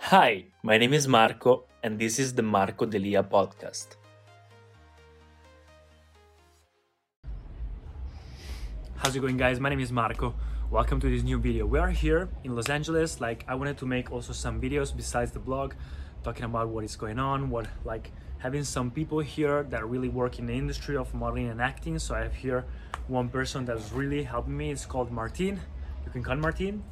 Hi, my name is Marco, and this is the Marco Delia podcast. How's it going, guys? My name is Marco. Welcome to this new video. We are here in Los Angeles. Like, I wanted to make also some videos besides the blog, talking about what is going on, what like having some people here that really work in the industry of modeling and acting. So I have here one person that's really helping me. It's called Martin. You can call Martin.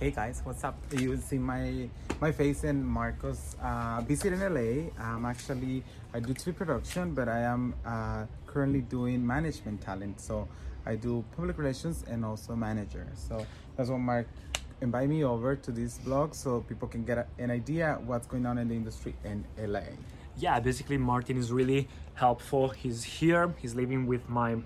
Hey guys, what's up? You see my my face in Marcos. Uh, visit in LA. I'm actually I do TV production, but I am uh, currently doing management talent. So I do public relations and also manager. So that's what Mark invite me over to this blog so people can get an idea what's going on in the industry in LA. Yeah, basically Martin is really helpful. He's here. He's living with my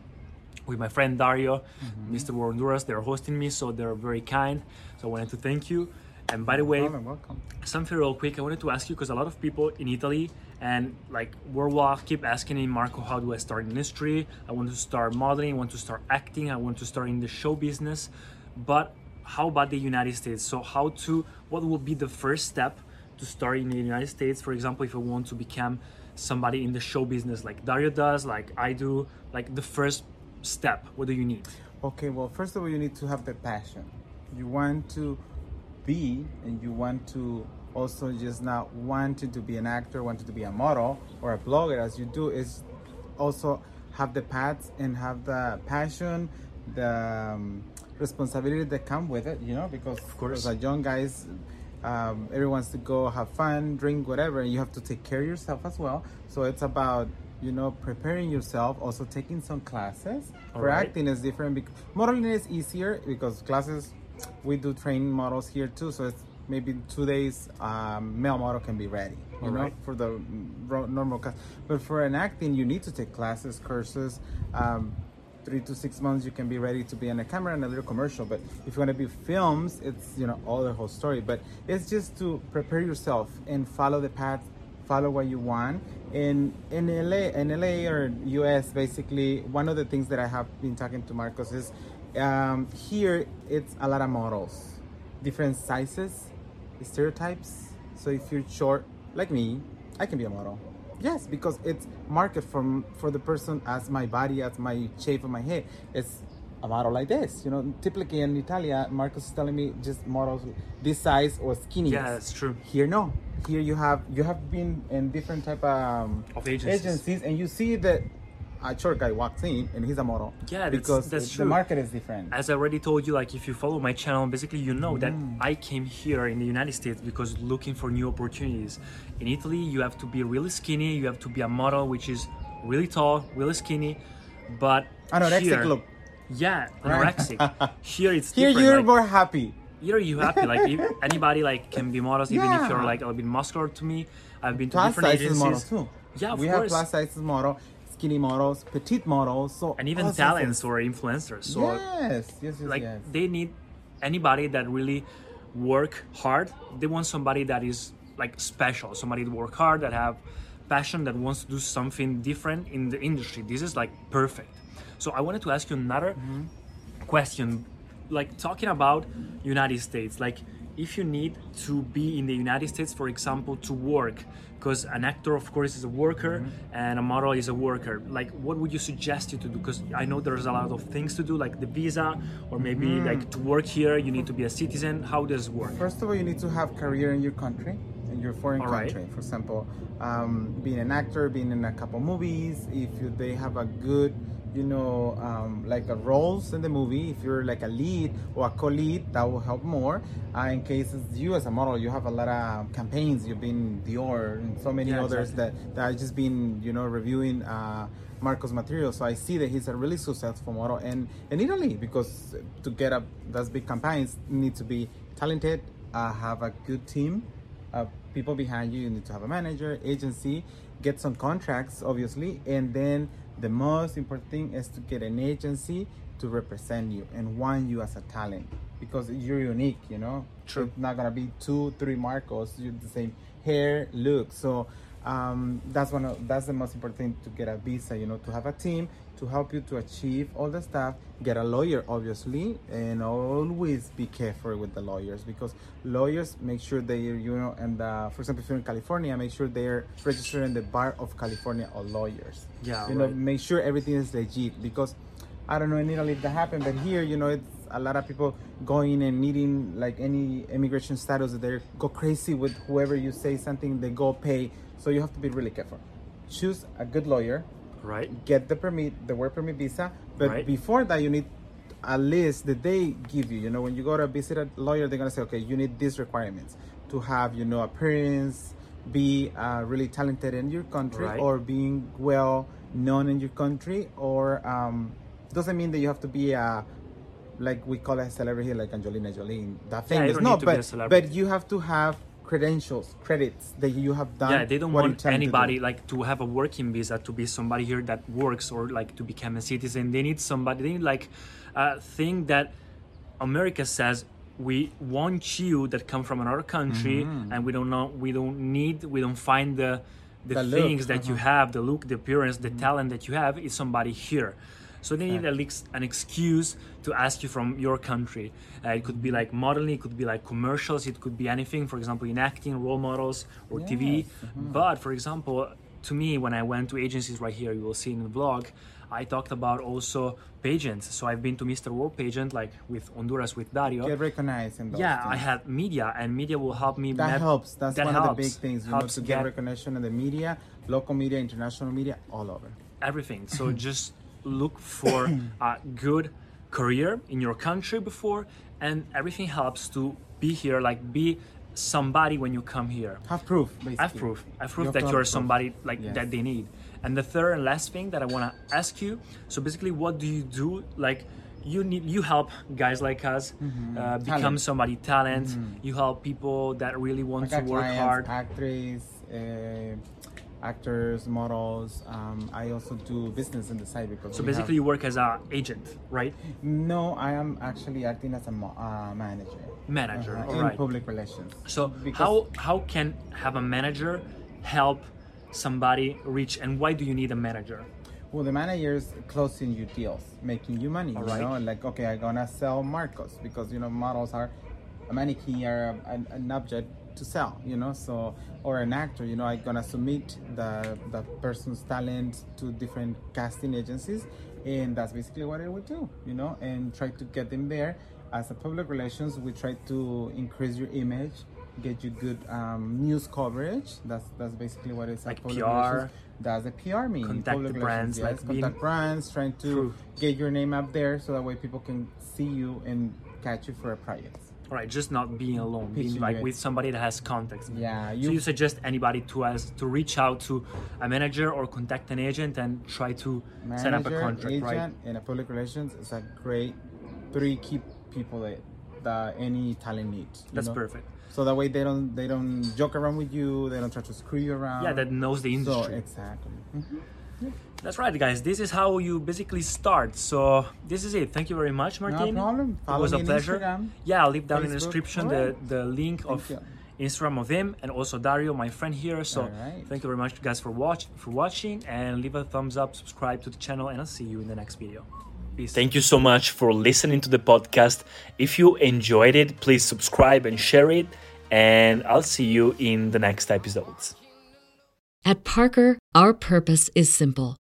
with my friend Dario, Mm-hmm. Mr. Honduras. They're hosting me, so they're very kind. So I wanted to thank you. And by the way, Welcome, welcome. something real quick, I wanted to ask you because a lot of people in Italy and like worldwide keep asking me, Marco, how do I start in industry? I want to start modeling, I want to start acting, I want to start in the show business. But how about the United States? So how to what will be the first step to start in the United States? For example, if I want to become somebody in the show business like Dario does, like I do, like the first step, what do you need? Okay, well, first of all, you need to have the passion. You want to be, and you want to also just not wanting to be an actor, wanting to be a model or a blogger, as you do, is also have the paths and have the passion, the um, responsibility that come with it. You know, because of course. as a young guys, um, everyone wants to go have fun, drink, whatever, and you have to take care of yourself as well. So it's about you know preparing yourself, also taking some classes. For Alright. acting is different. Because modeling is easier because classes we do train models here too. So it's maybe two days um, male model can be ready. You know, Alright. for the normal class. But for an acting, you need to take classes, courses. Um, three to six months you can be ready to be on a camera and a little commercial but if you want to be films it's you know all the whole story but it's just to prepare yourself and follow the path follow what you want in in la in la or us basically one of the things that i have been talking to marcos is um, here it's a lot of models different sizes stereotypes. So if you're short like me i can be a model. Yes because it's market for for the person as my body as my shape of my head. It's a model like this you know typically in italia marcos is telling me just models this size or skinny Yeah, that's true. here no here you have you have been in different type of, um, Of agencies. agencies and you see that a short guy walks in and he's a model Yeah, because that's true. the market is different as I already told you, like if you follow my channel, basically you know that Mm. I came here in the United States because looking for new opportunities. In Italy, you have to be really skinny, you have to be a model which is really tall, really skinny, but anorexic here, look Yeah, anorexic. here it's here you're like, more happy here you happy. Like if anybody like can be models, even if you're like a little bit muscular to me. I've been to plus different sizes agencies. models too Yeah, of we course. have plus sizes model skinny models petite models so and even talents sizes. or influencers. So yes yes yes like yes they need anybody that really work hard they want somebody that is like special somebody to work hard that have passion that wants to do something different in the industry. This is like perfect. So i wanted to ask you another mm-hmm. question. Like talking about united states like if you need to be in the united states for example to work because an actor of course is a worker mm-hmm. and a model is a worker like what would you suggest you to do? Because i know there's a lot of things to do like the visa or maybe mm-hmm. like to work here you need to be a citizen. How does it work? First of all, you need to have career in your country, your foreign All right. country. For example, um, being an actor, being in a couple movies. If you, they have a good, you know, um, like a roles in the movie. If you're like a lead or a co-lead, that will help more. Uh, in cases you as a model, you have a lot of campaigns. You've been Dior and so many Yeah, others exactly. that that I just been, you know, reviewing. Uh, Marcos material, so I see that he's a really successful model, and in Italy, because to get up those big campaigns, you need to be talented, uh, have a good team, uh, people behind you. You need to have a manager, agency, get some contracts, obviously, and then the most important thing is to get an agency to represent you and want you as a talent because you're unique. You know, True. It's not gonna be two, three Marcos. You're the same hair, look. So um, that's one of that's the most important thing to get a visa. You know, to have a team, to help you to achieve all the stuff. Get a lawyer, obviously, and always be careful with the lawyers because lawyers make sure they, you know, and uh, for example, if you're in California, make sure they're registered in the Bar of California or lawyers. Yeah, you know, right. make sure everything is legit because I don't know in Italy if that happened, but here, you know, it's a lot of people going and needing like any immigration status. They go crazy with whoever you say something, they go pay. So you have to be really careful. Choose a good lawyer, right get the permit, the work permit visa. But Right. before that, you need a list that they give you. You know, when you go to visit a lawyer, they're gonna say, okay, you need these requirements to have, you know, appearance, be uh, really talented in your country, Right. or being well known in your country, or um, doesn't mean that you have to be a like we call a celebrity like Angelina Jolie. That Yeah, is don't no, need to be a but but you have to have credentials, credits that you have done. yeah they don't want them to do. anybody like to have a working visa to be somebody here that works or like to become a citizen they need somebody they need like a thing that america says we want you that come from another country and we don't know we don't need we don't find the the, The look, things that you uh-huh. have the look the appearance the talent that you have is somebody here so they need at least an excuse to ask you from your country. Uh, it could be like modeling, it could be like commercials, it could be anything. For example, in acting, role models, or TV. Yes, uh-huh. But for example, to me, when I went to agencies right here, you will see in the vlog, I talked about also pageants. So I've been to Mr. World pageant, like with Honduras with Dario. get recognized in those yeah, I had media, and media will help me. that map- helps. That's that one of the big things. You know, Helps to get get recognition in the media, local media, international media, all over. everything. So just look for a good career in your country before, and everything helps to be here. Like be somebody when you come here. Have proof, basically. Have proof. Have You proof have that you're proof. somebody like Yes. that they need. And the third and last thing that I want to ask you. So basically, what do you do? Like you need you help guys like us uh, become Talent. somebody talent. You help people that really want I to work clients, hard. actors, uh, actors, models. Um, I also do business in the side because So basically, have- you work as a agent, right? no, I am actually acting as a mo- uh, manager. Manager, Uh-huh, in right. public relations. So Because- how how can have a manager help somebody reach and why do you need a manager? Well, the manager is closing you deals, making you money. All you right. know, like okay, I'm gonna sell Marcos because you know models are a mannequin are an, an object to sell. You know, so or an actor. You know, I'm gonna submit the the person's talent to different casting agencies, and that's basically what I would do. You know, and try to get them there. As a public relations, we try to increase your image, get you good um, news coverage. That's that's basically what it's Like public PR. relations. That's a PR mean. Contact public brands, yes, like contact brands, trying to get your name up there so that way people can see you and catch you for a project. All right, just not being alone, being like it. with somebody that has contacts. Yeah, so you- you suggest anybody to us to reach out to a manager or contact an agent and try to set up a Manager, contract, agent, right? and a public relations is a great three key people that, that any talent needs. That's know? perfect. So that way they don't they don't joke around with you. They don't try to screw you around. Yeah, that knows the So industry. exactly. Mhm. That's right, guys. This is how you basically start. So this is it. Thank you very much, Martin. No problem. It was a me on pleasure. Instagram, yeah, I'll leave down in the description Alright. the, the link of you. Instagram of him and also Dario, my friend here. So Alright. thank you very much, guys, for watch for watching and leave a thumbs up, subscribe to the channel, and I'll see you in the next video. Peace. Thank you so much for listening to the podcast. If you enjoyed it, please subscribe and share it. And I'll see you in the next episodes. At Parker, our purpose is simple.